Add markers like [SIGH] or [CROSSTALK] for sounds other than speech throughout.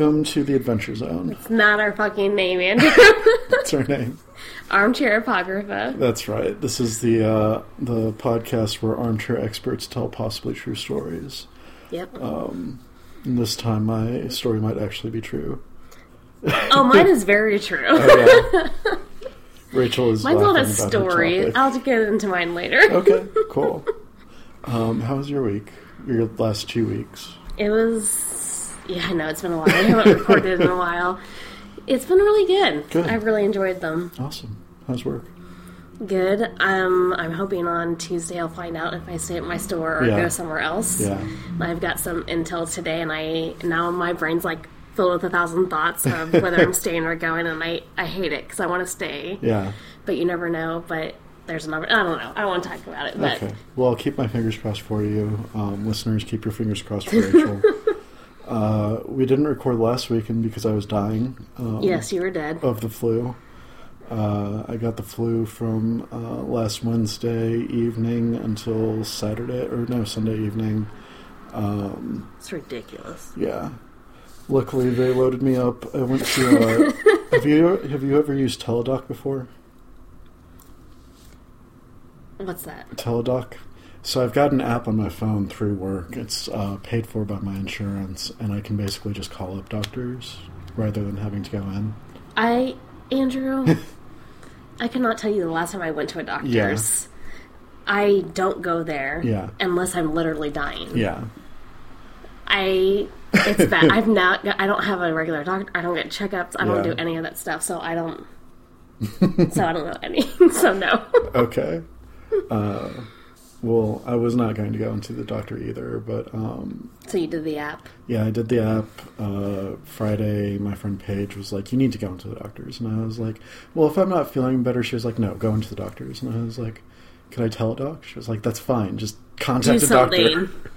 Hello, listeners. Hello. Welcome to the Adventure Zone. It's not our fucking name, Andrew. [LAUGHS] That's our name. Armchair Apocrypha. That's right. This is the uh, the podcast where armchair experts tell possibly true stories. Yep. And this time, my story might actually be true. oh, mine is very true. [LAUGHS] Oh, yeah. Rachel is. Mine's not a laughing about her story. I'll get into mine later. Okay, [LAUGHS] cool. Um, how was your week? Your last two weeks? It was. Yeah, I know it's been a while. I haven't [LAUGHS] recorded in a while. It's been really good. Good. I've really enjoyed them. Awesome. How's work? Good. Um, I'm hoping on Tuesday I'll find out if I stay at my store or Yeah. go somewhere else. Yeah. I've got some intel today, and I now my brain's like filled with a thousand thoughts of [LAUGHS] whether I'm staying or going, and I I hate it because I want to stay, Yeah. but you never know. But there's another. I don't know. I to talk about it, but Okay. Well, I'll keep my fingers crossed for you. Um, listeners, keep your fingers crossed for Rachel. [LAUGHS] uh, we didn't record last weekend because I was dying. Um, yes, you were dead. Of the flu. Uh, I got the flu from uh, last Wednesday evening until Saturday, or no, Sunday evening. Um, It's ridiculous. yeah. Luckily, they loaded me up. I went to. Uh, [LAUGHS] have you have you ever used Teladoc before? What's that? Teladoc. So I've got an app on my phone through work. It's uh, paid for by my insurance, and I can basically just call up doctors rather than having to go in. I Andrew, [LAUGHS] I cannot tell you the last time I went to a doctor's. I don't go there Yeah. unless I'm literally dying. Yeah, I it's bad. [LAUGHS] I've not. I don't have a regular doctor. I don't get checkups. I don't Yeah. do any of that stuff. So I don't. [LAUGHS] so I don't know any. so no. okay. Uh, well, I was not going to go into the doctor either, but um, So you did the app. yeah, I did the app uh, Friday. My friend Paige was like, "You need to go into the doctors," and I was like, "Well, if I'm not feeling better," she was like, "No, go into the doctors," and I was like. "Can I tell a doc? She was like, "That's fine. Just Do contact a doctor." something. [LAUGHS]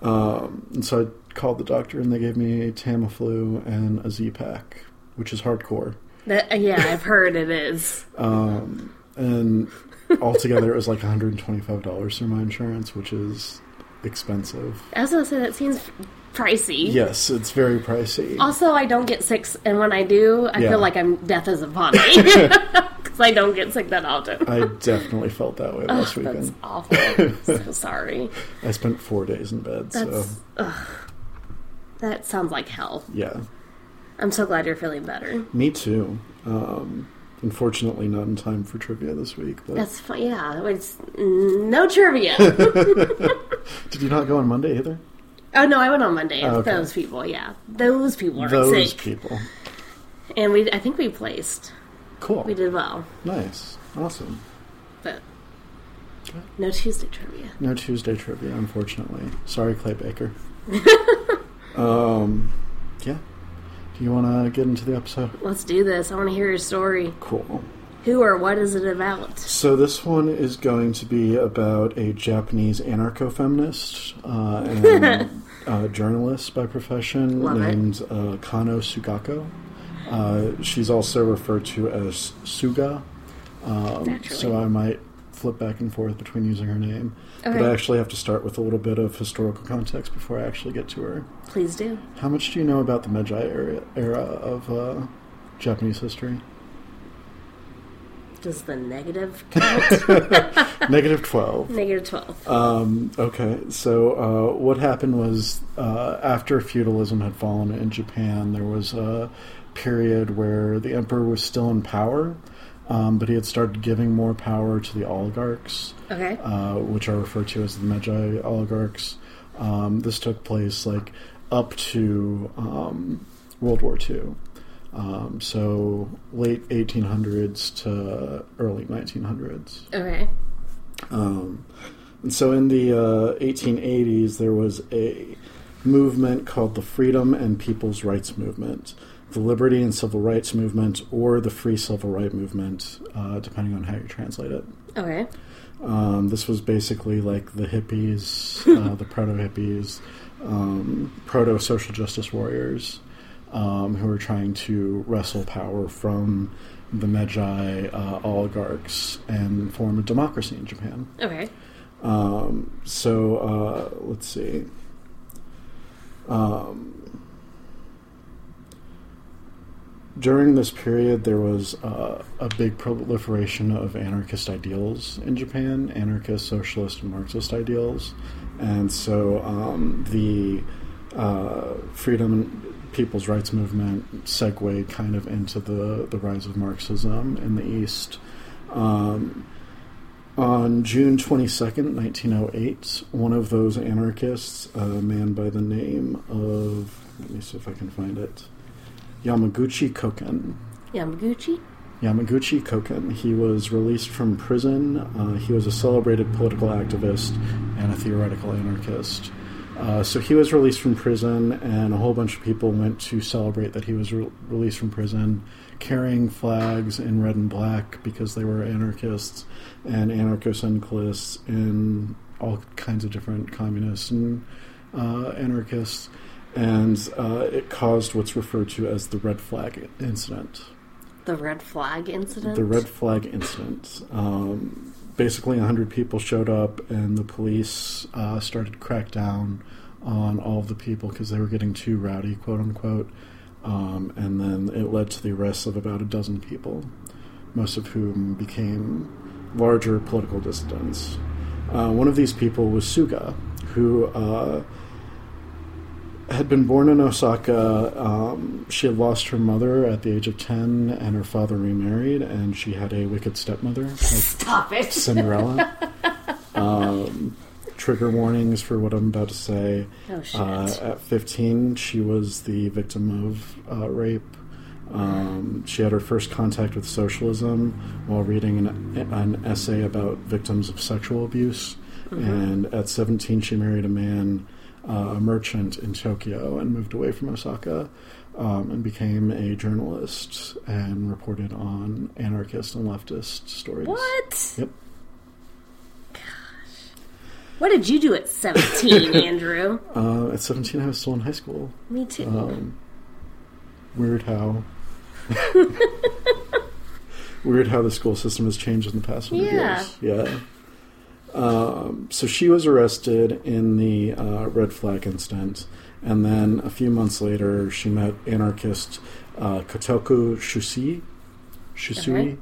Um, and so I called the doctor, and they gave me a Tamiflu and a Z pack, which is hardcore. That, yeah, I've heard it is. Um, and altogether, it was like $125 for my insurance, which is expensive. I was gonna say that seems pricey. Yes, it's very pricey. Also, I don't get sick, and when I do, I Yeah. feel like I'm death is upon [LAUGHS] me [LAUGHS] because I don't get sick that often. I definitely felt that way last weekend. That's awful. so [LAUGHS] sorry. I spent four days in bed, so ugh. that sounds like hell. yeah. I'm so glad you're feeling better. Me too. Um, unfortunately, not in time for trivia this week. But That's fine. Yeah, it's no trivia. [LAUGHS] [LAUGHS] did you not go on Monday either? oh no, I went on Monday. Oh, okay. Those people, yeah, those people are Those sick, people. and we. I think we placed. Cool. We did well, Nice. Awesome. but no Tuesday trivia. No Tuesday trivia, unfortunately. Sorry, Clay Baker. [LAUGHS] um, yeah. You want to get into the episode? Let's do this. I want to hear your story. Cool. Who or what is it about? So this one is going to be about a Japanese anarcho-feminist uh, and [LAUGHS] uh, journalist by profession Love named uh, Kanno Sugako. Uh, she's also referred to as Suga. Um, so I might flip back and forth between using her name. But I actually have to start with a little bit of historical context before I actually get to her. Please do. How much do you know about the Meiji era, era of uh, Japanese history? Does the negative [LAUGHS] count? [LAUGHS] Negative 12. negative twelve. Um, okay, so uh, what happened was uh, after feudalism had fallen in Japan, there was a period where the emperor was still in power, um, but he had started giving more power to the oligarchs, okay. uh, which are referred to as the Meiji oligarchs. Um, this took place like up to um, World War II. Um, so late 1800s to early 1900s. okay. Um, and so in the uh, 1880s, there was a movement called the Freedom and People's Rights Movement, the Liberty and Civil Rights Movement, or the Free Civil Right Movement, uh, depending on how you translate it. Okay. Um, this was basically like the hippies, [LAUGHS] uh, the proto hippies, um, proto social justice warriors, um, who were trying to wrestle power from the Meiji uh, oligarchs and form a democracy in Japan. Okay. Um, so uh, let's see. Um, during this period, there was uh, a big proliferation of anarchist ideals in Japan, anarchist, socialist, and Marxist ideals. And so um, the uh, freedom people's rights movement segued kind of into the, the rise of Marxism in the East. Um, on June 22nd, 1908, one of those anarchists, a man by the name of, let me see if I can find it, Yamaguchi Koken. Yamaguchi? Yamaguchi Koken. He was released from prison. Uh, he was a celebrated political activist and a theoretical anarchist. Uh, so he was released from prison, and a whole bunch of people went to celebrate that he was re- released from prison, carrying flags in red and black because they were anarchists and anarcho syndicalists and all kinds of different communists and uh, anarchists. And uh, it caused what's referred to as the red flag incident. The red flag incident? The red flag incident. Um, basically, 100 people showed up, and the police uh, started to crack down on all of the people because they were getting too rowdy, quote unquote. Um, and then it led to the arrests of about a dozen people, most of whom became larger political dissidents. Uh, one of these people was Suga, who uh, had been born in Osaka. Um, she had lost her mother at the age of 10, and her father remarried, and she had a wicked stepmother. Like Stop it. [LAUGHS] Cinderella. um, trigger warnings for what I'm about to say. Oh, shit. Uh, at 15, she was the victim of uh, rape. Um, she had her first contact with socialism while reading an, an essay about victims of sexual abuse. And at 17, she married a man, uh, a merchant in Tokyo, and moved away from Osaka um, and became a journalist and reported on anarchist and leftist stories. what? Yep. Gosh. What did you do at 17, [LAUGHS] Andrew? Uh, at 17, I was still in high school. Me too. Um, weird how. [LAUGHS] [LAUGHS] weird how the school system has changed in the past hundred Yeah. years. Yeah. Um, so she was arrested in the uh, red flag incident, and then a few months later, she met anarchist uh, Kotoku Shusui. Shusui. Okay.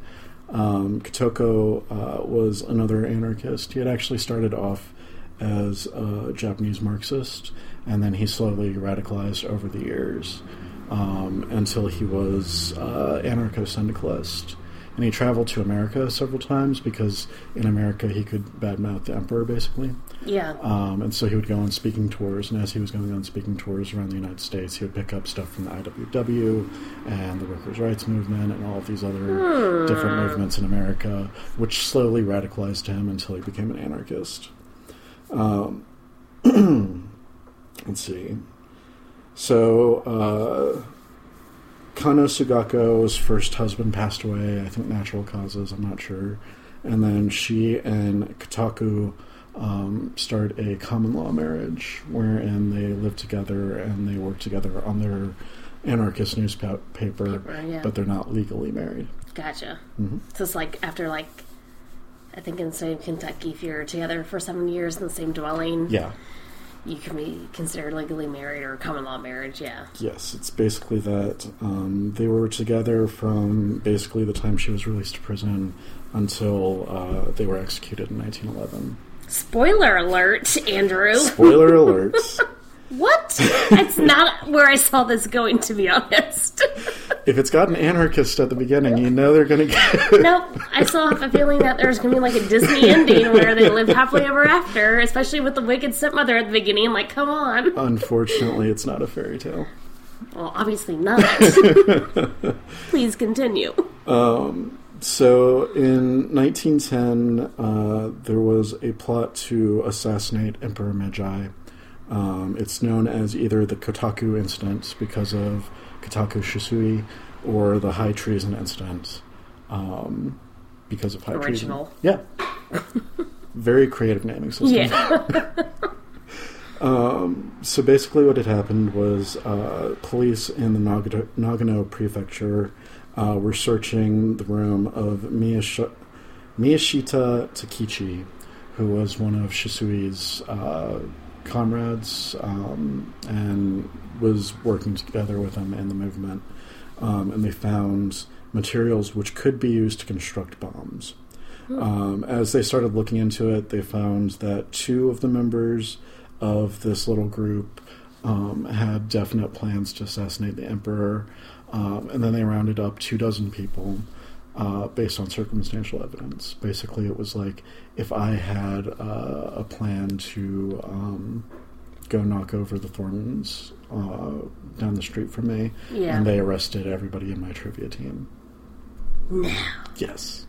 Um, Kotoku uh, was another anarchist. He had actually started off as a Japanese Marxist, and then he slowly radicalized over the years um, until he was uh, anarcho syndicalist. And he traveled to America several times because in America he could badmouth the emperor, basically. yeah. Um, and so he would go on speaking tours, and as he was going on speaking tours around the United States, he would pick up stuff from the IWW and the workers' rights movement and all of these other different movements in America, which slowly radicalized him until he became an anarchist. Um, [CLEARS THROAT] let's see. So, uh, Kanno Sugako's first husband passed away, I think natural causes, I'm not sure. And then she and Kotoku um, started a common law marriage wherein they live together and they work together on their anarchist newspaper, Paper, yeah. but they're not legally married. Gotcha. Mm-hmm. So it's like after like, I think in the same Kentucky, if you're together for seven years in the same dwelling, Yeah. You can be considered legally married or common law marriage. Yeah. Yes, it's basically that um, they were together from basically the time she was released to prison until uh, they were executed in 1911. Spoiler alert, Andrew. Spoiler alert. [LAUGHS] What? it's not where I saw this going, to be honest. if it's got an anarchist at the beginning, you know they're going to get. [LAUGHS] nope. I still have a feeling that there's going to be like a Disney ending where they live happily ever after, especially with the wicked stepmother at the beginning. I'm like, come on. Unfortunately, it's not a fairy tale. Well, obviously not. [LAUGHS] Please continue. Um, So in 1910, uh, there was a plot to assassinate Emperor Meiji. Um, it's known as either the Kotoku incident because of Kotoku Shusui or the high treason incident um, because of high Original. treason. Yeah. [LAUGHS] Very creative naming system. Yeah. [LAUGHS] So basically, what had happened was uh, police in the Nagano, Nagano prefecture uh, were searching the room of Miyash- Miyashita Takichi, who was one of Shusui's uh, comrades um, and was working together with them in the movement. Um, and they found materials which could be used to construct bombs. Um, as they started looking into it, they found that two of the members of this little group um, had definite plans to assassinate the emperor, um, and then they rounded up two dozen people uh, based on circumstantial evidence. Basically, it was like if I had uh, a plan to um, go knock over the Thorntons uh, down the street from me, Yeah. and they arrested everybody in my trivia team. No. Yes,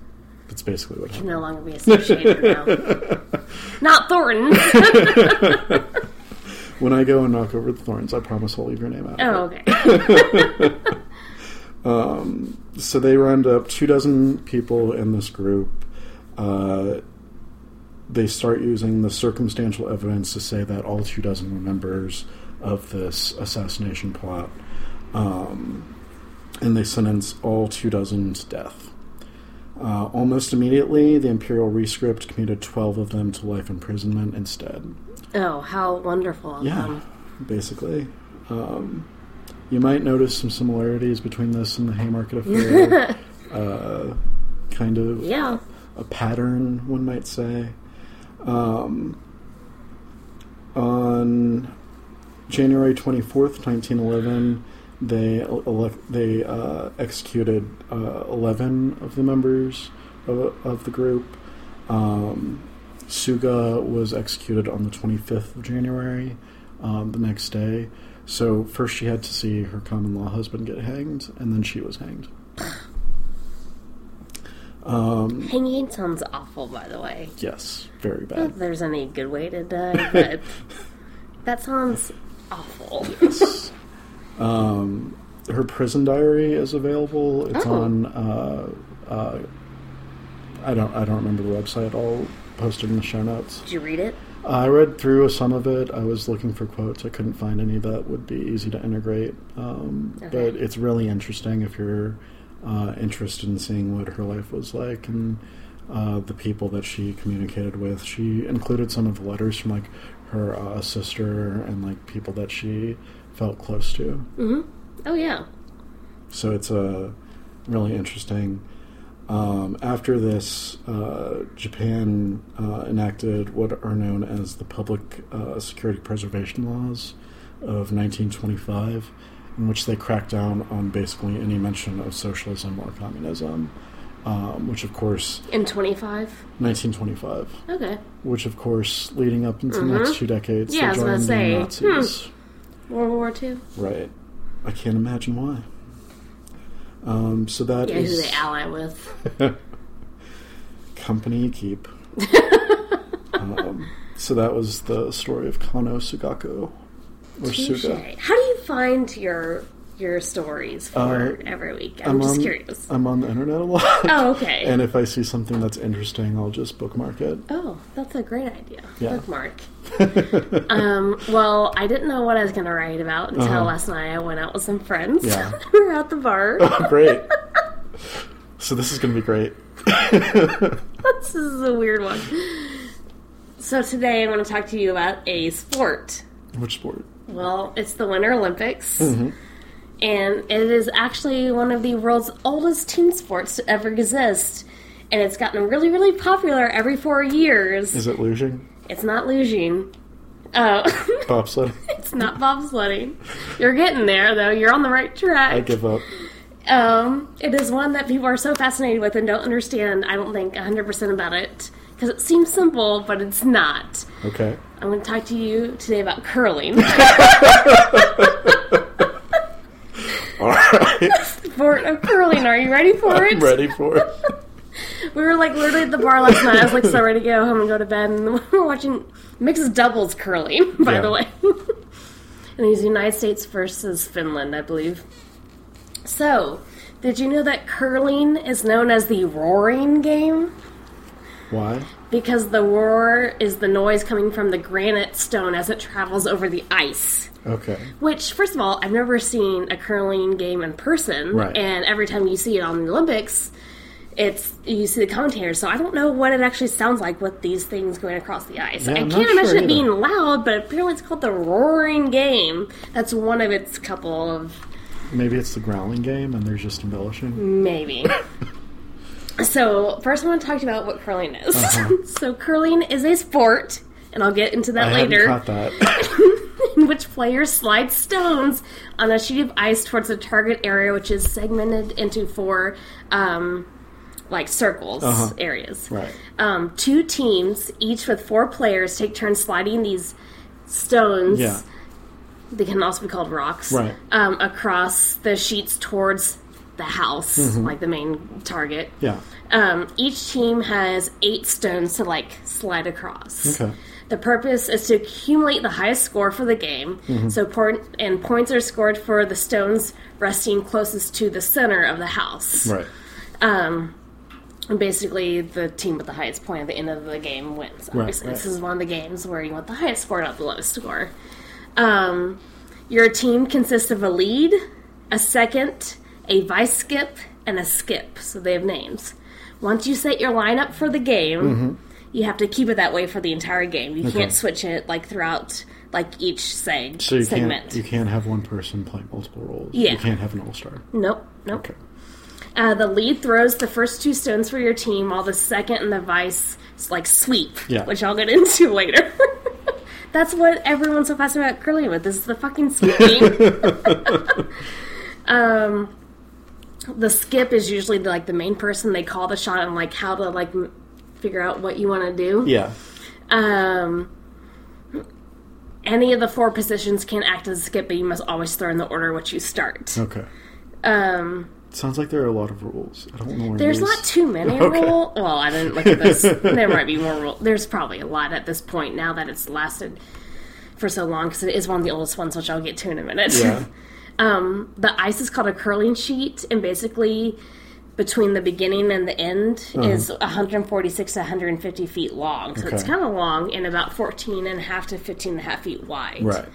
that's basically what Can happened. no longer be associated now. [LAUGHS] Not Thornton. [LAUGHS] When I go and knock over the Thorns, I promise I'll leave your name out. Oh, okay. [LAUGHS] So they round up two dozen people in this group. Uh, they start using the circumstantial evidence to say that all two dozen were members of this assassination plot. Um, and they sentence all two dozen to death. Uh, almost immediately, the Imperial Rescript commuted 12 of them to life imprisonment instead. Oh, how wonderful Yeah, them. basically. Um, you might notice some similarities between this and the Haymarket Affair. [LAUGHS] uh, kind of Yeah. a pattern, one might say. Um, on January 24th, 1911, they elect, they uh, executed uh, 11 of the members of, of the group. Um, Suga was executed on the 25th of January, um, the next day. So first she had to see her common law husband get hanged, and then she was hanged. Um, Hanging sounds awful, by the way. yes, very bad. that there's any good way to die, but [LAUGHS] that sounds awful. [LAUGHS] Um, her prison diary is available. It's Oh. on. Uh, uh, I don't. I don't remember the website. I'll post it in the show notes. Did you read it? I read through some of it. I was looking for quotes. I couldn't find any that would be easy to integrate. Um, Okay. But it's really interesting if you're uh, interested in seeing what her life was like and uh, the people that she communicated with. She included some of the letters from like her uh, sister and like people that she felt close to. Oh, yeah. So it's a really interesting. Um, after this, uh, Japan uh, enacted what are known as the Public uh, Security Preservation Laws of 1925, in which they cracked down on basically any mention of socialism or communism. Um, which, of course, In 25? 1925, Okay. which, of course, leading up into the next two decades, Mm-hmm. Yeah, I they was joined the say, hmm. Nazis. World War II? Right. I can't imagine why. Um, so that Yeah, who is they ally with. [LAUGHS] company you keep. [LAUGHS] um, so that was the story of Kanno Sugako or Touche. Suga. How do you find your your stories for Uh, every week? I'm, just on, curious. I'm on the internet a lot. Oh, okay. [LAUGHS] and if I see something that's interesting, I'll just bookmark it. Oh, that's a great idea. Yeah. Bookmark. [LAUGHS] um, well, I didn't know what I was going to write about until Uh-huh. last night. I went out with some friends. Yeah. [LAUGHS] we were at the bar. great. so this is going to be great. this is a weird one. So today I want to talk to you about a sport. Which sport? Well, it's the Winter Olympics. Mm-hmm. And it is actually one of the world's oldest team sports to ever exist. And it's gotten really, really popular every four years. Is it luging? It's not luging. Oh, [LAUGHS] Bobsled? it's not bobsledding. You're getting there, though. You're on the right track. I give up. Um, it is one that people are so fascinated with and don't understand, I don't think, 100% about it. Because it seems simple, but it's not. Okay. I'm going to talk to you today about curling. [LAUGHS] [LAUGHS] All right. [LAUGHS] Sport of curling. Are you ready for it? I'm ready for it. [LAUGHS] We were like literally at the bar last night. I was like so ready to go home and go to bed, and we [LAUGHS] were watching mixed doubles curling. By Yeah. the way, and these United States versus Finland, I believe. So, did you know that curling is known as the roaring game? Why? Because the roar is the noise coming from the granite stone as it travels over the ice. Okay. Which, first of all, I've never seen a curling game in person, Right. and every time you see it on the Olympics, it's you see the commentators. So I don't know what it actually sounds like with these things going across the ice. Yeah, I can't imagine sure it being loud, but apparently it's called the Roaring Game. That's one of its couple of Maybe it's the growling game, and they're just embellishing. Maybe. [LAUGHS] so first, I want to talk about what curling is. Uh-huh. [LAUGHS] so curling is a sport, and I'll get into that I later, caught that. [LAUGHS] in which players slide stones on a sheet of ice towards a target area, which is segmented into four, um, like circles Uh-huh. areas. right. Um, two teams, each with four players, take turns sliding these stones. Yeah. They can also be called rocks. Right. Um, across the sheets towards the house, Mm-hmm. like the main target. Yeah. Um, each team has eight stones to like slide across. Okay. The purpose is to accumulate the highest score for the game. Mm-hmm. So point and points are scored for the stones resting closest to the center of the house. Right. Um, and basically, the team with the highest point at the end of the game wins. Obviously, right. this is one of the games where you want the highest score, not the lowest score. Um, your team consists of a lead, a second, a vice skip, and a skip. So they have names. Once you set your lineup for the game, you have to keep it that way for the entire game. You Mm-hmm. Okay. can't switch it like throughout like each seg- So you segment. can't you can't have one person play multiple roles. Yeah. You can't have an all star. Nope, nope. Okay. Uh, the lead throws the first two stones for your team, while the second and the vice like sweep, Yeah. which I'll get into [LAUGHS] later. [LAUGHS] That's what everyone's so fascinated about curling with. This is the fucking sweeping. [LAUGHS] um, the skip is usually the, like the main person. They call the shot and like how to like m- figure out what you want to do. Yeah. Um, any of the four positions can act as a skip, but you must always throw in the order which you start. Okay. Um, Sounds like there are a lot of rules. I don't know where There's not too many Okay. rule. Well, I didn't look at this. [LAUGHS] there might be more rule. There's probably a lot at this point now that it's lasted for so long because it is one of the oldest ones, which I'll get to in a minute. Yeah. [LAUGHS] um, the ice is called a curling sheet, and basically between the beginning and the end is 146 to 150 feet long. So it's Uh-huh. Kind of long and about 14 and a half to 15 and a half feet wide. Right.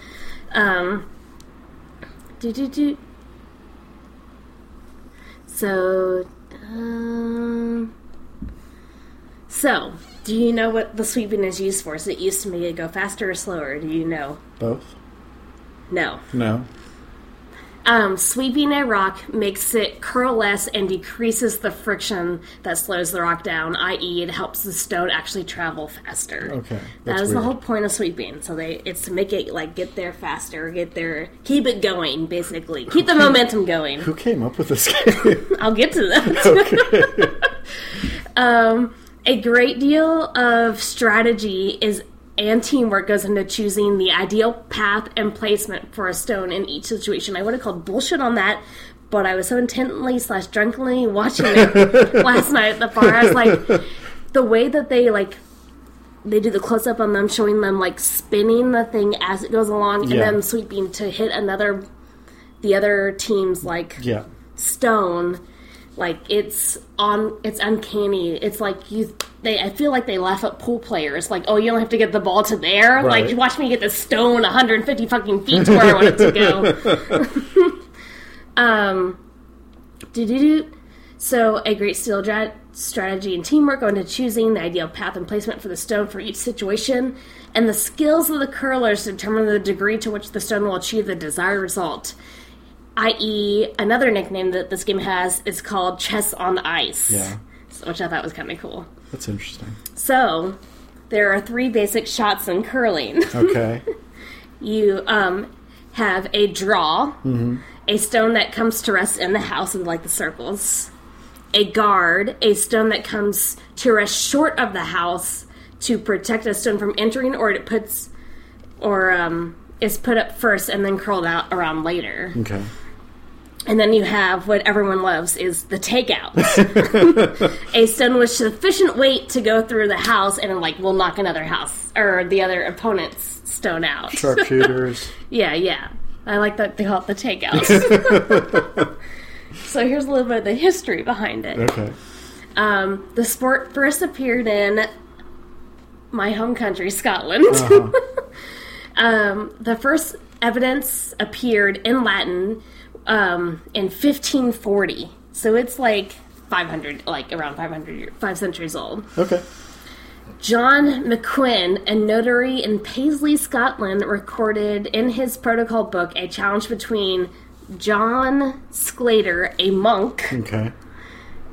Um, do do do. So, um, so do you know what the sweeping is used for? Is it used to make it go faster or slower? Do you know? Both. No. No. Um, sweeping a rock makes it curl less and decreases the friction that slows the rock down, i.e., it helps the stone actually travel faster. Okay. That is the whole point of sweeping. So they it's to make it like get there faster, get there, keep it going, basically, keep the momentum going. Who came up with this game? [LAUGHS] I'll get to that. [LAUGHS] [LAUGHS] um, a great deal of strategy is and teamwork goes into choosing the ideal path and placement for a stone in each situation. I would have called bullshit on that, but I was so intently slash drunkenly watching it [LAUGHS] last night at the bar. I was like, the way that they like they do the close up on them, showing them like spinning the thing as it goes along, and Yeah. then sweeping to hit another the other team's like yeah. stone like it's on it's uncanny it's like you they i feel like they laugh at pool players like oh you only have to get the ball to there Right. like watch me get the stone 150 fucking feet to where i want it to go [LAUGHS] um so a great dra- strategy and teamwork go into choosing the ideal path and placement for the stone for each situation and the skills of the curlers determine the degree to which the stone will achieve the desired result i.e., another nickname that this game has is called Chess on Ice. Yeah. Which I thought was kind of cool. That's interesting. So, there are three basic shots in curling. [LAUGHS] Okay. you um, have a draw, a stone that comes to rest in the house in like the circles, a guard, a stone that comes to rest short of the house to protect a stone from entering, or it puts, or um, is put up first and then curled out around later. okay. And then you have what everyone loves is the takeout. [LAUGHS] a stone with sufficient weight to go through the house and like will knock another house or the other opponent's stone out. Sharpshooters. [LAUGHS] Yeah, yeah. I like that they call it the takeout. [LAUGHS] so here's a little bit of the history behind it. okay. Um, the sport first appeared in my home country, Scotland. Uh-huh. um, the first evidence appeared in Latin um, in 1540. So it's like 500, like around 500, five centuries old. Okay. John McQuhin, a notary in Paisley, Scotland, recorded in his protocol book a challenge between John Sclater, a monk, Okay.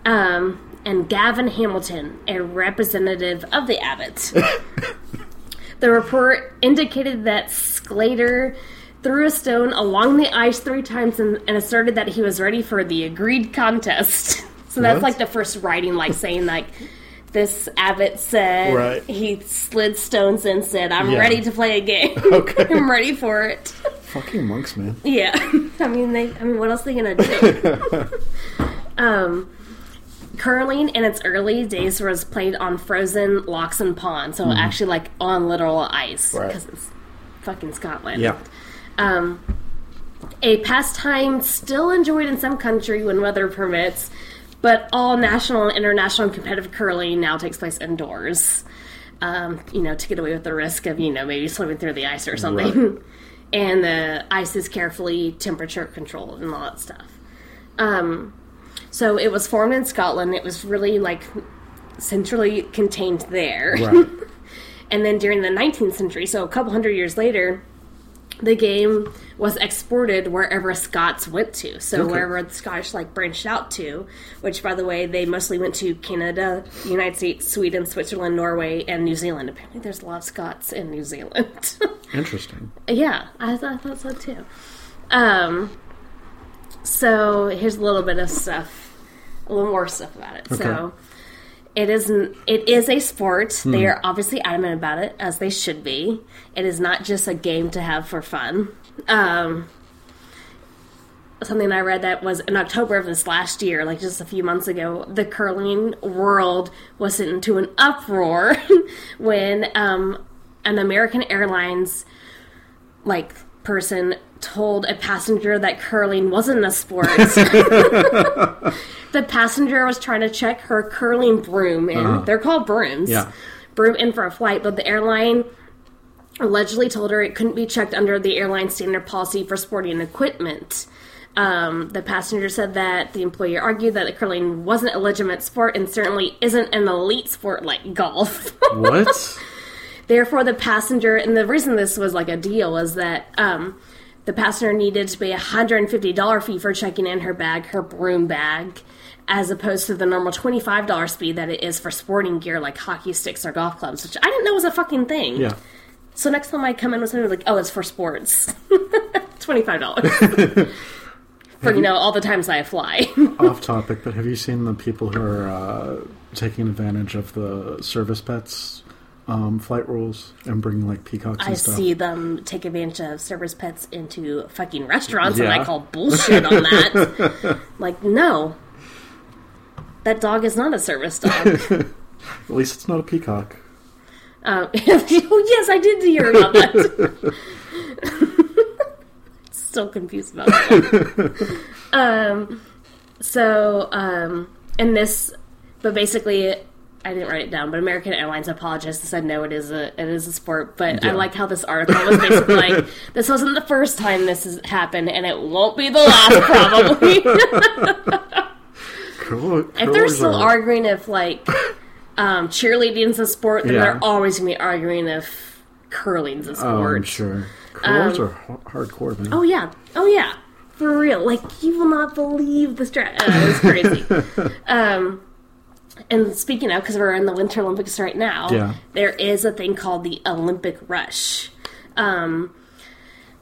um, and Gavin Hamilton, a representative of the abbot. [LAUGHS] the report indicated that Sclater threw a stone along the ice three times and, and asserted that he was ready for the agreed contest. [LAUGHS] So that's What? like the first writing, like saying like this abbot said Right. he slid stones and said, "I'm Yeah. ready to play a game. [LAUGHS] [LAUGHS] Okay. I'm ready for it." Fucking monks, man. Yeah, I mean, they. I mean, what else are they gonna do? um, curling in its early days was played on frozen lochs and ponds, so actually like on literal ice Mm-hmm. Right. because it's fucking Scotland. Yeah. Um, a pastime still enjoyed in some country when weather permits, but all national and international competitive curling now takes place indoors. Um, you know, to get away with the risk of you know maybe swimming through the ice or something. [LAUGHS] and the ice is carefully temperature controlled and all that stuff. Um, so it was formed in Scotland. It was really like centrally contained there. Right. [LAUGHS] And then during the 19th century, so a couple hundred years later, the game was exported wherever Scots went to. So Okay. wherever the Scottish like branched out to, which by the way, they mostly went to Canada, United States, Sweden, Switzerland, Norway, and New Zealand. Apparently, there's a lot of Scots in New Zealand. [LAUGHS] Interesting. yeah, I, th- I thought so too. Um, so here's a little bit of stuff, a little more stuff about it. So it isn't. It is a sport. They are obviously adamant about it, as they should be. It is not just a game to have for fun. Um, something I read that was in October of this last year, like just a few months ago, the curling world was into an uproar [LAUGHS] when um, an American Airlines like person told a passenger that curling wasn't a sport. [LAUGHS] the passenger was trying to check her curling broom in. They're called brooms. Yeah. Broom in for a flight, but the airline allegedly told her it couldn't be checked under the airline standard policy for sporting equipment. Um, the passenger said that the employer argued that the curling wasn't a legitimate sport and certainly isn't an elite sport like golf. What? [LAUGHS] Therefore, the passenger, and the reason this was like a deal was that um, the passenger needed to pay a $150 fee for checking in her bag, her broom bag, as opposed to the normal $25 fee that it is for sporting gear like hockey sticks or golf clubs, which I didn't know was a fucking thing. yeah. So next time I come in with something like, oh, it's for sports. [LAUGHS] $25. [LAUGHS] for, you know, all the times I fly. [LAUGHS] Off topic, but have you seen the people who are uh, taking advantage of the service pets um, flight rules and bringing like peacocks I stuff? see them take advantage of service pets into fucking restaurants, and I call bullshit on that. [LAUGHS] like, no. That dog is not a service dog. [LAUGHS] At least it's not a peacock. um, [LAUGHS] oh, yes, I did hear about that. Still confused about that. um, so, um, and this, but basically, I didn't write it down, but American Airlines apologized said no, it is a it is a sport. But I like how this article was basically like [LAUGHS] this wasn't the first time this has happened, and it won't be the last probably. [LAUGHS] Cool. if they're still are- arguing if like um, cheerleading's a sport, then Yeah. they're always gonna be arguing if curling's a Oh, sport. I'm sure. Curlers are h- hardcore, man. Um, Oh yeah, oh yeah, for real. Like you will not believe the strat. Uh, it's crazy. [LAUGHS] um, and speaking of, because we're in the Winter Olympics right now, Yeah. there is a thing called the Olympic Rush. Um,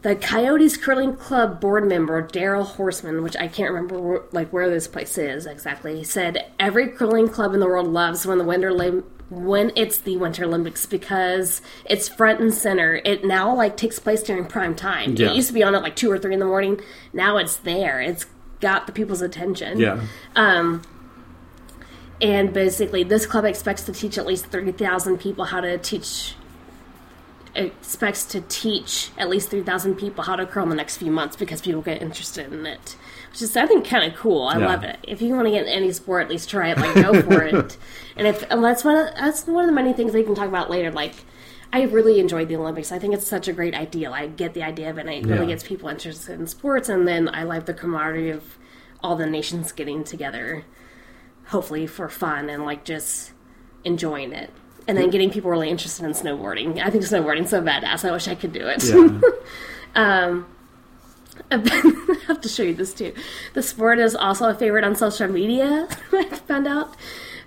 the Coyotes Curling Club board member Daryl Horseman, which I can't remember where, like where this place is exactly, he said every curling club in the world loves when the winter Lim- when it's the Winter Olympics because it's front and center. It now like takes place during prime time. Yeah. It used to be on at like two or three in the morning. Now it's there. It's got the people's attention. Yeah. And basically, this club expects to teach at least 3000 people how to teach. Expects to teach at least 3,000 people how to curl in the next few months because people get interested in it. Which is, I think, kind of cool. I Yeah. love it. If you want to get in any sport, at least try it. Like, go [LAUGHS] for it. And if and that's one of, that's one of the many things we can talk about later. Like, I really enjoyed the Olympics. I think it's such a great idea. I get the idea of it. And it really gets people interested in sports. And then I like the camaraderie of all the nations getting together. Hopefully for fun and like just enjoying it. And then getting people really interested in snowboarding. I think snowboarding's so badass. I wish I could do it. Yeah. [LAUGHS] Um, [LAUGHS] [LAUGHS] I have to show you this too. The sport is also a favorite on social media. I found out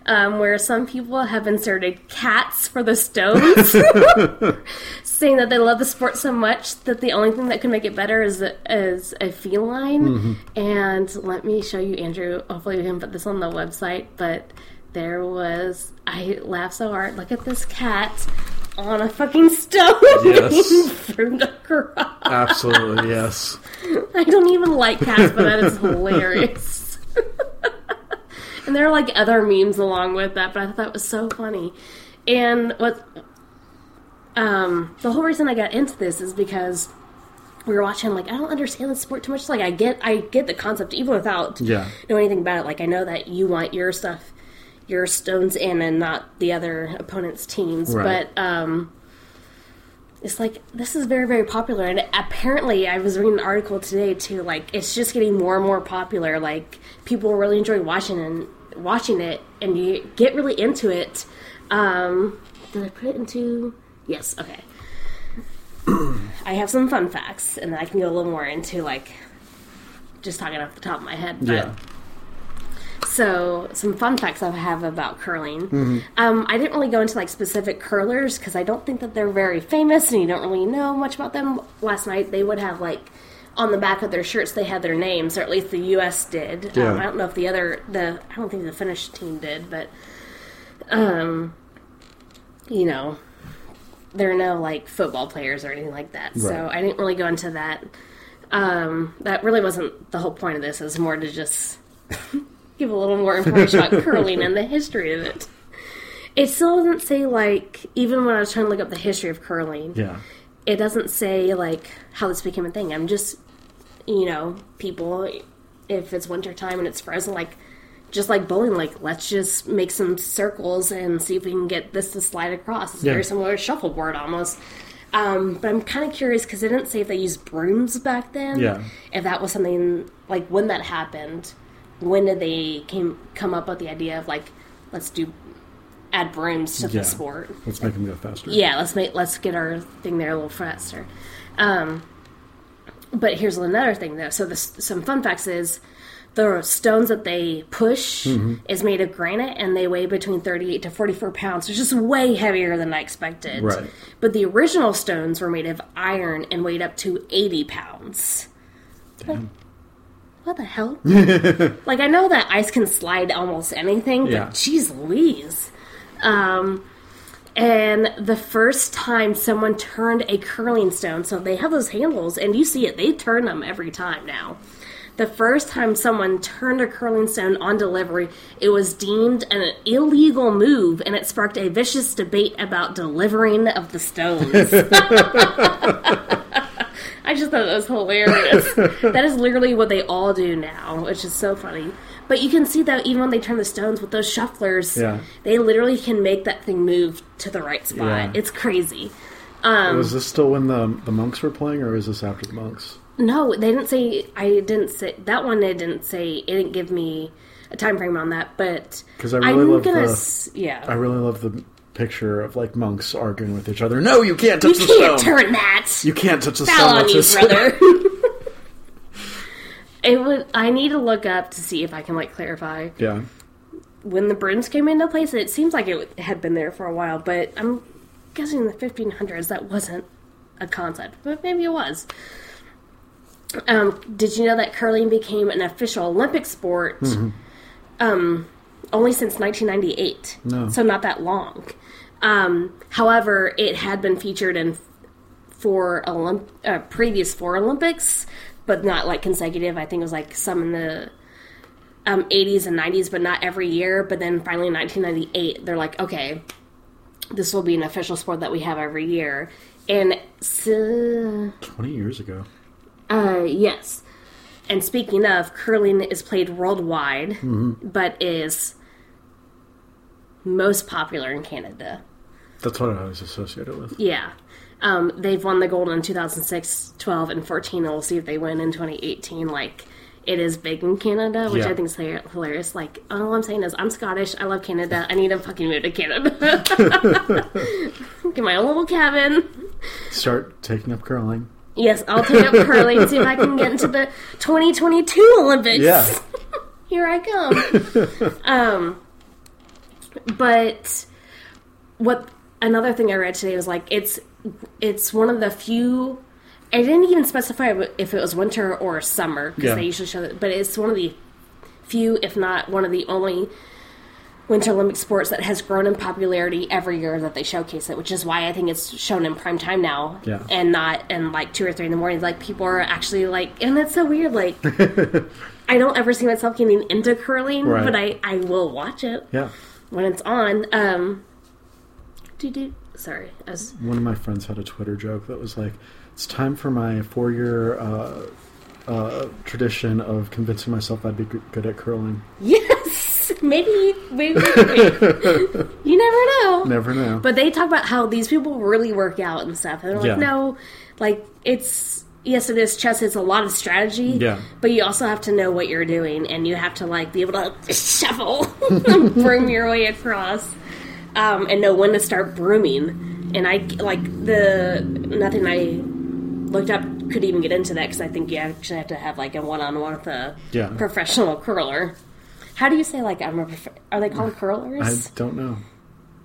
um, where some people have inserted cats for the stones, [LAUGHS] saying that they love the sport so much that the only thing that can make it better is a, is a feline. And let me show you, Andrew. Hopefully, we can put this on the website. But there was I laughed so hard. Look at this cat on a fucking stone [LAUGHS] Yes. thrown across. Absolutely, yes. [LAUGHS] I don't even like cats, but that is hilarious. And there are like other memes along with that, but I thought that was so funny. And what um the whole reason I got into this is because we were watching like I don't understand the sport too much. Like I get I get the concept even without Yeah. knowing anything about it. Like I know that you want your stuff your stones in and not the other opponent's teams. Right. But um it's like this is very very popular. And apparently i was reading an article today too like it's just getting more and more popular. Like people really enjoy watching and watching it and you get really into it. Um did i put it into yes okay. [CLEARS THROAT] I have some fun facts and i can go a little more into like just talking off the top of my head but Yeah. So, some fun facts I have about curling. Um, I didn't really go into like specific curlers because I don't think that they're very famous, and you don't really know much about them. Last night, they would have like on the back of their shirts they had their names, or at least the U.S. did. Yeah. Um, I don't know if the other the I don't think the Finnish team did, but um, you know, there are no like football players or anything like that. So I didn't really go into that. Um, that really wasn't the whole point of this. It was more to just [LAUGHS] give a little more information about curling and the history of it. It still doesn't say like even when I was trying to look up the history of curling, Yeah. it doesn't say like how this became a thing. I'm just you know, people if it's winter time and it's frozen like just like bowling, like let's just make some circles and see if we can get this to slide across. It's Yeah. very similar to shuffleboard almost. Um, but I'm kind of curious because it didn't say if they used brooms back then. Yeah. If that was something like when that happened, when did they came come up with the idea of like let's do add brooms to Yeah. the sport? Let's make them go faster. Yeah, let's make let's get our thing there a little faster. Um, but here's another thing though. So this, some fun facts is the stones that they push Mm-hmm. is made of granite and they weigh between 38 to 44 pounds. which is way heavier than I expected. Right. But the original stones were made of iron and weighed up to 80 pounds. Damn. What the hell? [LAUGHS] [LAUGHS] like I know that ice can slide almost anything, but Yeah. jeez Louise. Um, and the first time someone turned a curling stone, so they have those handles, and you see it, they turn them every time now. The first time someone turned a curling stone on delivery, it was deemed an illegal move, and it sparked a vicious debate about delivering of the stones. [LAUGHS] I just thought that was hilarious. [LAUGHS] that is literally what they all do now, which is so funny. But you can see that even when they turn the stones with those shufflers, Yeah. they literally can make that thing move to the right spot. Yeah. It's crazy. Um, was this still when the the monks were playing, or is this after the monks? No, they didn't say. I didn't say that one. They didn't say. It didn't give me a time frame on that. But 'Cause I really I'm love gonna. the- yeah, I really love the picture of like monks arguing with each other. No, you can't you touch the stone. You can't stone. turn that. You can't touch the Foul stone. on That's you, just- brother. [LAUGHS] it would. I need to look up to see if I can like clarify yeah. when the brooms came into place. It seems like it had been there for a while, but I'm guessing in the 1500s that wasn't a concept, but maybe it was. Um, did you know that curling became an official Olympic sport um, only since 1998? No. So not that long. Um, however, it had been featured in four Olymp- uh, previous four Olympics, but not like consecutive. I think it was like some in the um, 80s and 90s, but not every year. But then finally in 1998, they're like, okay, this will be an official sport that we have every year. And so, Twenty years ago. uh, yes. And speaking of, curling is played worldwide, but is most popular in Canada. That's what I was associated with. Yeah. Um, they've won the gold in 2006, 12, and 14, and we'll see if they win in 2018. Like, it is big in Canada, which Yeah. I think is hilarious. Like, all I'm saying is, I'm Scottish. I love Canada. I need to fucking move to Canada. [LAUGHS] [LAUGHS] Get my own little cabin. Start taking up curling. Yes, I'll take up curling and see if I can get into the 2022 Olympics. Yeah. [LAUGHS] Here I come. um, but what another thing I read today was like it's it's one of the few. I didn't even specify if it was winter or summer because Yeah. they usually show it, but it's one of the few, if not one of the only Winter Olympic sports that has grown in popularity every year that they showcase it, which is why I think it's shown in prime time now, Yeah. and not in like two or three in the morning. Like people are actually like, and it's so weird. Like [LAUGHS] I don't ever see myself getting into curling, Right. but I I will watch it Yeah. when it's on. Um, do do. Sorry, I was One of my friends had a Twitter joke that was like, "It's time for my four-year uh, uh, tradition of convincing myself I'd be good at curling." yes, maybe maybe [LAUGHS] you never know. Never know. But they talk about how these people really work out and stuff. And they're like, Yeah. no, like it's yes, it is chess. It's a lot of strategy. Yeah. But you also have to know what you're doing, and you have to like be able to [LAUGHS] shuffle, [LAUGHS] broom your way across, um, and know when to start brooming. And I like the nothing I looked up could even get into that because I think you actually have to have like a one-on-one with a Yeah. professional curler. How do you say like I'm a? Prof- are they called curlers? I don't know.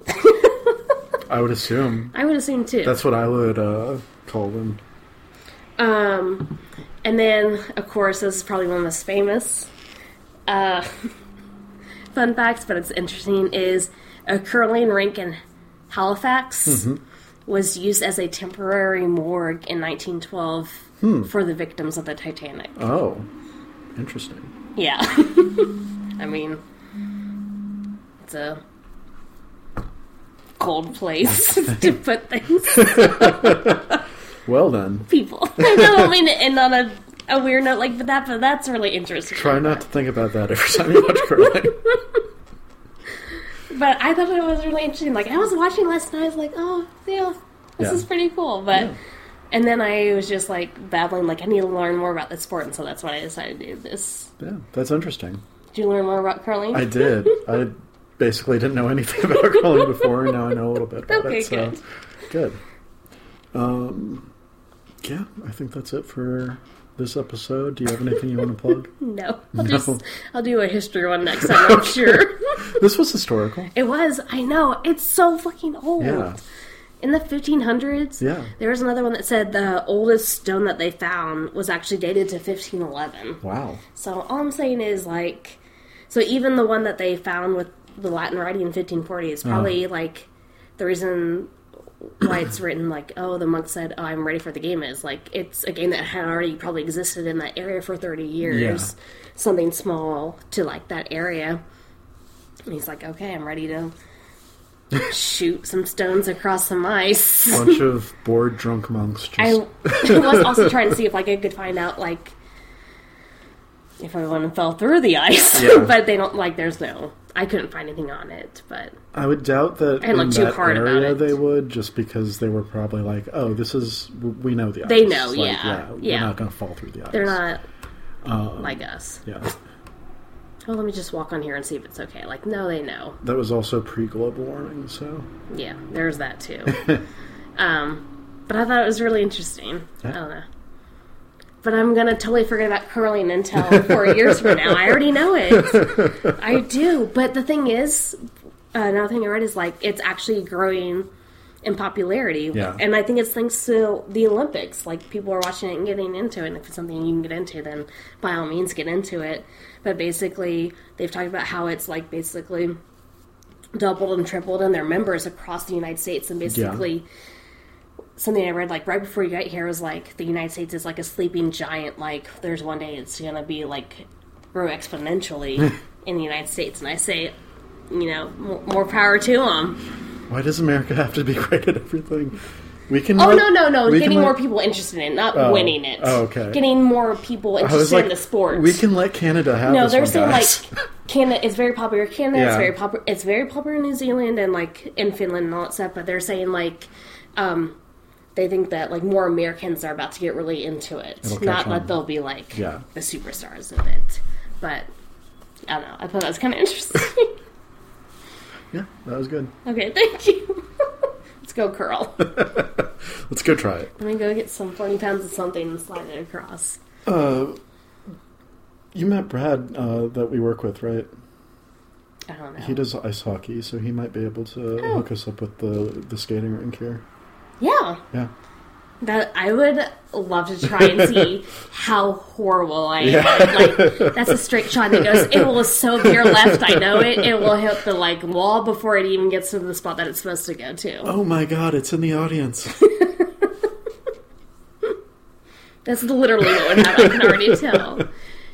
[LAUGHS] I would assume I would assume too. that's what I would uh, call them. Um, and then, of course, this is probably one of the most famous uh, [LAUGHS] fun facts, but it's interesting, is a curling rink in Halifax was used as a temporary morgue in 1912 for the victims of the Titanic. Oh, interesting. Yeah. [LAUGHS] I mean, it's a cold place [LAUGHS] to [LAUGHS] put things. [LAUGHS] Well done, people. I don't mean it end on a, a weird note like that, but that's really interesting. try not to think about that every time you watch curling. But I thought it was really interesting. Like I was watching last night, I was like, oh yeah, this Yeah. is pretty cool. But Yeah. and then I was just like babbling, like I need to learn more about this sport, and so that's why I decided to do this. yeah, that's interesting. Did you learn more about curling? I did. [LAUGHS] I basically didn't know anything about [LAUGHS] curling before, and now I know a little bit about Okay, it. So good. good. Um, yeah, I think that's it for this episode. Do you have anything you want to [LAUGHS] plug? no, I'll No. just I'll do a history one next time. I'm sure. This was historical. it was. I know. It's so fucking old. Yeah, In the 1500s, yeah. there was another one that said the oldest stone that they found was actually dated to 1511. Wow. So all I'm saying is like, so even the one that they found with the Latin writing in 1540 is uh-huh. probably like the reason why it's [CLEARS THROAT] written like, oh, the monk said, oh, I'm ready for the game is like it's a game that had already probably existed in that area for 30 years, something small to like that area. And he's like, okay, I'm ready to shoot some stones across some ice. Bunch [LAUGHS] of bored drunk monks just I was also trying to see if like I could find out like if everyone fell through the ice, Yeah. [LAUGHS] but they don't like. There's no. I couldn't find anything on it, but I would doubt that didn't in too that area they would, just because they were probably like, "Oh, this is we know the ice. They know, Like, yeah, we're yeah. not going to fall through the ice. they're not Um, like us. Yeah, Oh, let me just walk on here and see if it's okay. Like, no, they know. that was also pre-global warming, so Yeah, there's that too. [LAUGHS] um, but I thought it was really interesting. I don't know. But I'm gonna totally forget about curling until four years from now. I already know it. [LAUGHS] I do. But the thing is, uh, another thing I read is like it's actually growing in popularity. Yeah. And I think it's thanks to the Olympics. Like people are watching it and getting into it. And if it's something you can get into, then by all means get into it. But basically, they've talked about how it's like basically doubled and tripled in their members across the United States, and basically. Something I read like right before you got here was like the United States is like a sleeping giant. Like there's one day it's gonna be like grow exponentially [LAUGHS] in the United States, and I say, you know, more, more power to them. why does America have to be [LAUGHS] great at everything? We can. Oh let- no no no! Getting let- more people interested in, it, not Oh. winning it. Oh, okay. Getting more people interested like, in the sport. we can let Canada have No, they're one, saying guys. like Canada is very popular. Canada is very popular. It's very popular in New Zealand and like in Finland and all that stuff. But they're saying like um, they think that like more Americans are about to get really into it. It'll Not that they'll be like Yeah. the superstars of it. But I don't know. I thought that was kind of interesting. [LAUGHS] Yeah, that was good. okay, thank you. [LAUGHS] Let's go curl. [LAUGHS] Let's go try it. Let me go get some 40 pounds of something and slide it across. Uh, you met Brad uh, that we work with, right? I don't know. He does ice hockey, so he might be able to Oh. hook us up with the the skating rink here. Yeah. Yeah. That I would love to try and see [LAUGHS] how horrible I am. Yeah. Like that's a straight shot that goes. It will so veer left. I know it. It will hit the like wall before it even gets to the spot that it's supposed to go to. Oh my god, it's in the audience. [LAUGHS] That's literally what would happen. I can already tell.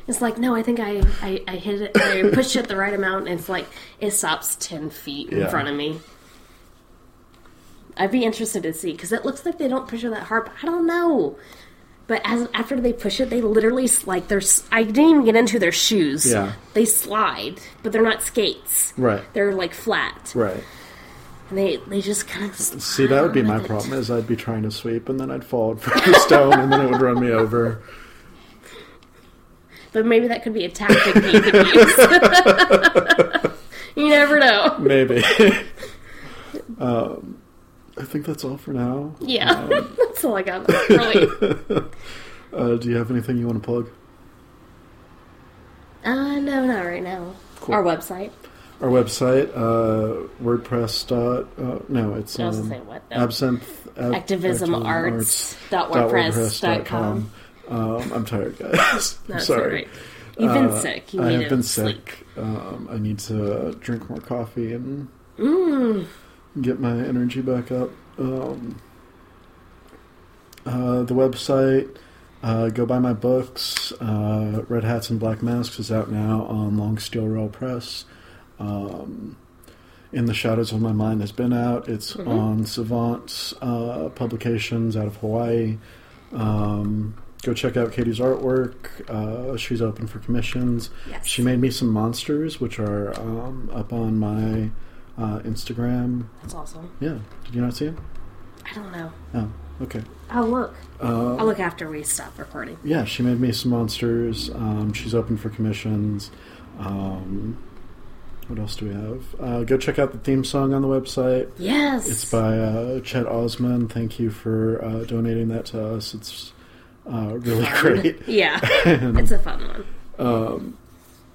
It's like no, I think I, I, I hit it. I pushed it the right amount, and it's like it stops ten feet in Yeah. front of me. I'd be interested to see because it looks like they don't push it that hard. But I don't know. But as after they push it, they literally like their. I didn't even get into their shoes. Yeah. they slide, but they're not skates. right. They're like flat, Right. and they they just kind of. See, that would be my problem. Is I'd be trying to sweep, and then I'd fall [LAUGHS] for the stone, and then it would run me over. But maybe that could be a tactic that you could use. [LAUGHS] [LAUGHS] you never know. Maybe. um, I think that's all for now. Yeah, [LAUGHS] that's all I got. Really. [LAUGHS] Uh, do you have anything you want to plug? Uh, no, not right now. Cool. Our website. Our website, uh, WordPress. Dot, uh, no, it's um, say what? No. Absinthe. Ab- Activismarts.wordpress.com. Um, I'm tired, guys. [LAUGHS] I'm That's sorry. right. You've been Uh, sick. You I have been sleep. sick. Um, I need to drink more coffee and Mm. Get my energy back up. Um, uh, the website, uh, go buy my books. Uh, Red Hats and Black Masks is out now on Long Steel Rail Press. Um, In the Shadows of My Mind has been out. It's Mhm. on Savant uh, Publications out of Hawaii. Um, go check out Katie's artwork. Uh, she's open for commissions. Yes. She made me some monsters, which are um, up on my uh, Instagram. That's awesome. Yeah, did you not see it? I don't know. Oh, okay. I'll look. Uh, I'll look after we stop recording. yeah, she made me some monsters. Um, she's open for commissions. Um, what else do we have? Uh, go check out the theme song on the website. Yes. It's by uh, Chet Osman. Thank you for uh, donating that to us. It's uh, really Fun. great. [LAUGHS] Yeah. [LAUGHS] And, it's a fun one. um,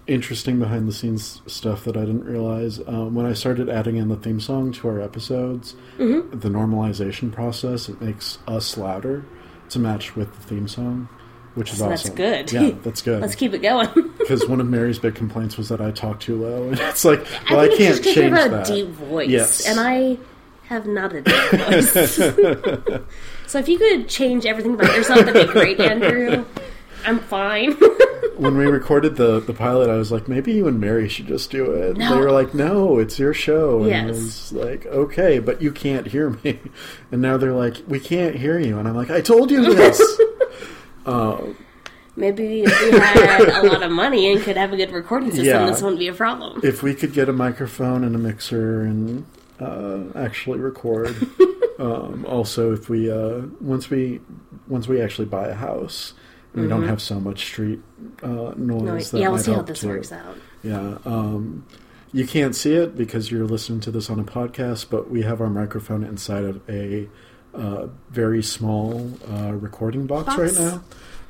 interesting behind the scenes stuff that I didn't realize. Um, when I started adding in the theme song to our episodes, Mm-hmm. the normalization process it makes us louder to match with the theme song, which is So awesome. that's good. Yeah, [LAUGHS] that's good. Let's keep it going. [LAUGHS] Because one of Mary's big complaints was that I talk too low, [LAUGHS] and it's like, well, I, think can't it's just 'cause change you have a deep voice, Yes. and I have not a deep voice. so if you could change everything about yourself, that'd be great, Andrew. I'm fine. [LAUGHS] when we recorded the the pilot, I was like, maybe you and Mary should just do it. No. They were like, no, it's your show. And I Yes. was like, okay, but you can't hear me. [LAUGHS] And now they're like, we can't hear you. And I'm like, I told you this. uh, [LAUGHS] Maybe if we had a lot of money and could have a good recording system, Yeah. this wouldn't be a problem. if we could get a microphone and a mixer and uh, actually record. um, also, if we uh, once we once we actually buy a house, we don't have so much street uh, noise. Mm-hmm. No, that yeah, we'll see how this works out. Yeah. Um, you can't see it because you're listening to this on a podcast, but we have our microphone inside of a uh, very small uh, recording box, Box. right now.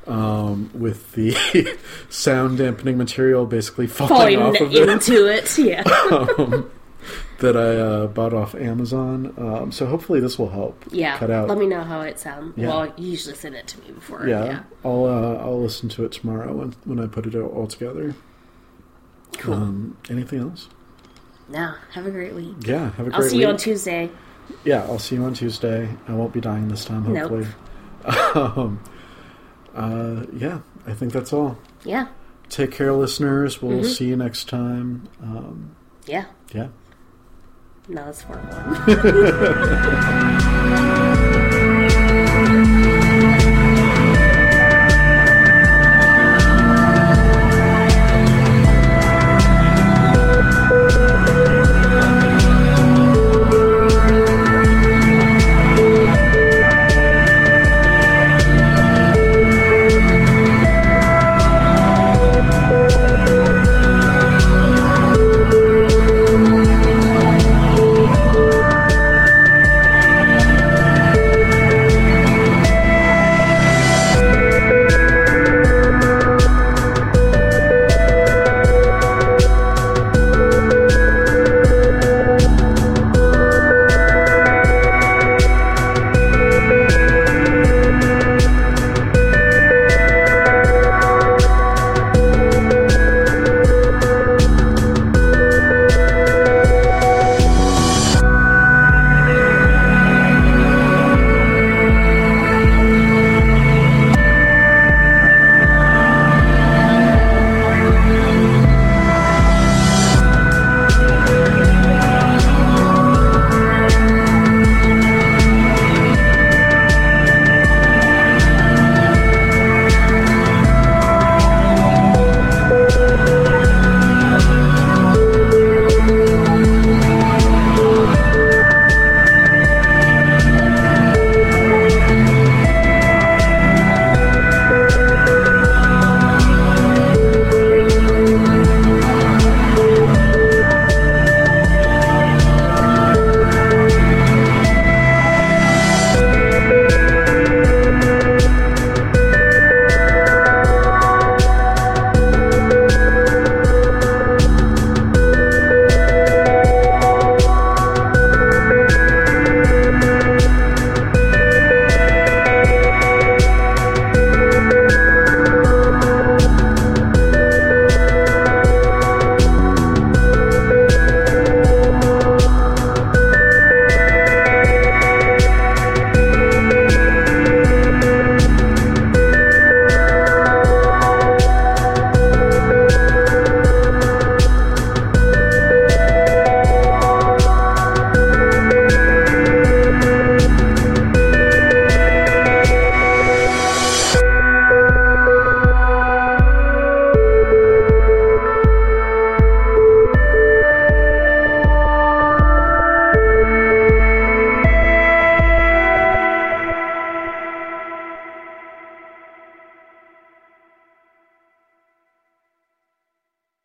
Um, with the [LAUGHS] sound dampening material basically falling, Falling off of it into it, yeah. [LAUGHS] um, that I uh, bought off Amazon. Um, so hopefully this will help Yeah. cut out. Let me know how it sounds. Yeah. Well, you usually send it to me before. yeah, Yeah. I'll uh, I'll listen to it tomorrow when, when I put it all all together. Cool. Um, anything else? Now, have a great week. Yeah, have a great I'll see week. you on Tuesday. Yeah, I'll see you on Tuesday. I won't be dying this time, Nope. hopefully. [LAUGHS] um, uh, yeah, I think that's all. Yeah. Take care, listeners. We'll Mm-hmm. see you next time. Um, Yeah. yeah. Nas for one.